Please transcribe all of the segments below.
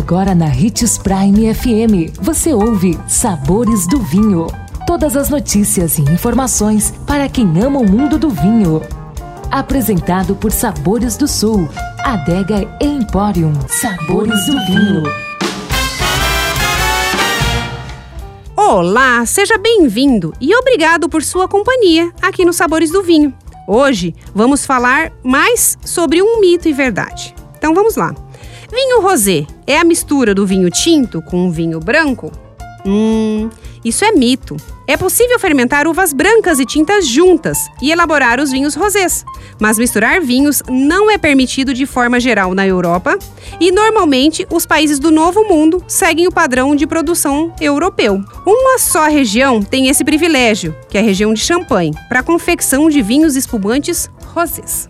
Agora na Ritz Prime FM, você ouve Sabores do Vinho. Todas as notícias e informações para quem ama o mundo do vinho. Apresentado por Sabores do Sul, Adega Emporium. Sabores do Vinho. Olá, seja bem-vindo e obrigado por sua companhia aqui no Sabores do Vinho. Hoje vamos falar mais sobre um mito e verdade. Então vamos lá. Vinho rosé é a mistura do vinho tinto com o vinho branco? Hum, isso é mito. É possível fermentar uvas brancas e tintas juntas e elaborar os vinhos rosés, mas misturar vinhos não é permitido de forma geral na Europa e normalmente os países do Novo Mundo seguem o padrão de produção europeu. Uma só região tem esse privilégio, que é a região de Champagne, para a confecção de vinhos espumantes rosés.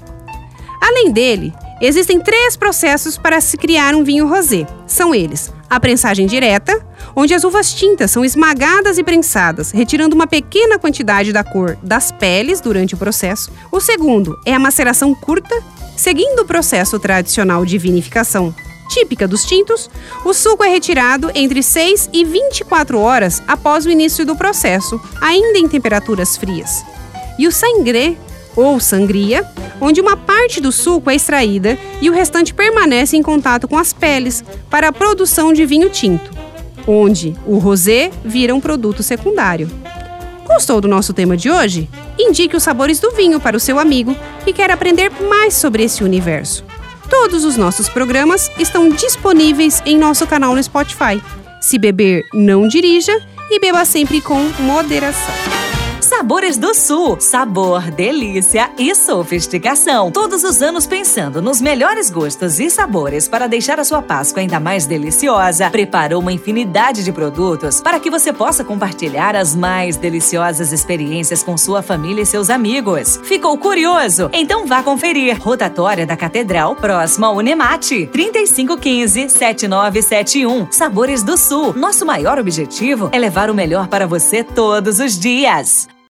Além dele, Existem três processos para se criar um vinho rosé. São eles: a prensagem direta, onde as uvas tintas são esmagadas e prensadas, retirando uma pequena quantidade da cor das peles durante o processo. O segundo é a maceração curta, seguindo o processo tradicional de vinificação típica dos tintos, o suco é retirado entre 6 e 24 horas após o início do processo, ainda em temperaturas frias. E o sangré, ou sangria, onde uma parte do suco é extraída e o restante permanece em contato com as peles para a produção de vinho tinto, onde o rosé vira um produto secundário. Gostou do nosso tema de hoje? Indique os sabores do vinho para o seu amigo que quer aprender mais sobre esse universo. Todos os nossos programas estão disponíveis em nosso canal no Spotify. Se beber, não dirija e beba sempre com moderação. Sabores do Sul. Sabor, delícia e sofisticação. Todos os anos pensando nos melhores gostos e sabores para deixar a sua Páscoa ainda mais deliciosa. Preparou uma infinidade de produtos para que você possa compartilhar as mais deliciosas experiências com sua família e seus amigos. Ficou curioso? Então vá conferir. Rotatória da Catedral, próximo ao Unemate. 3515-7971. Sabores do Sul. Nosso maior objetivo é levar o melhor para você todos os dias.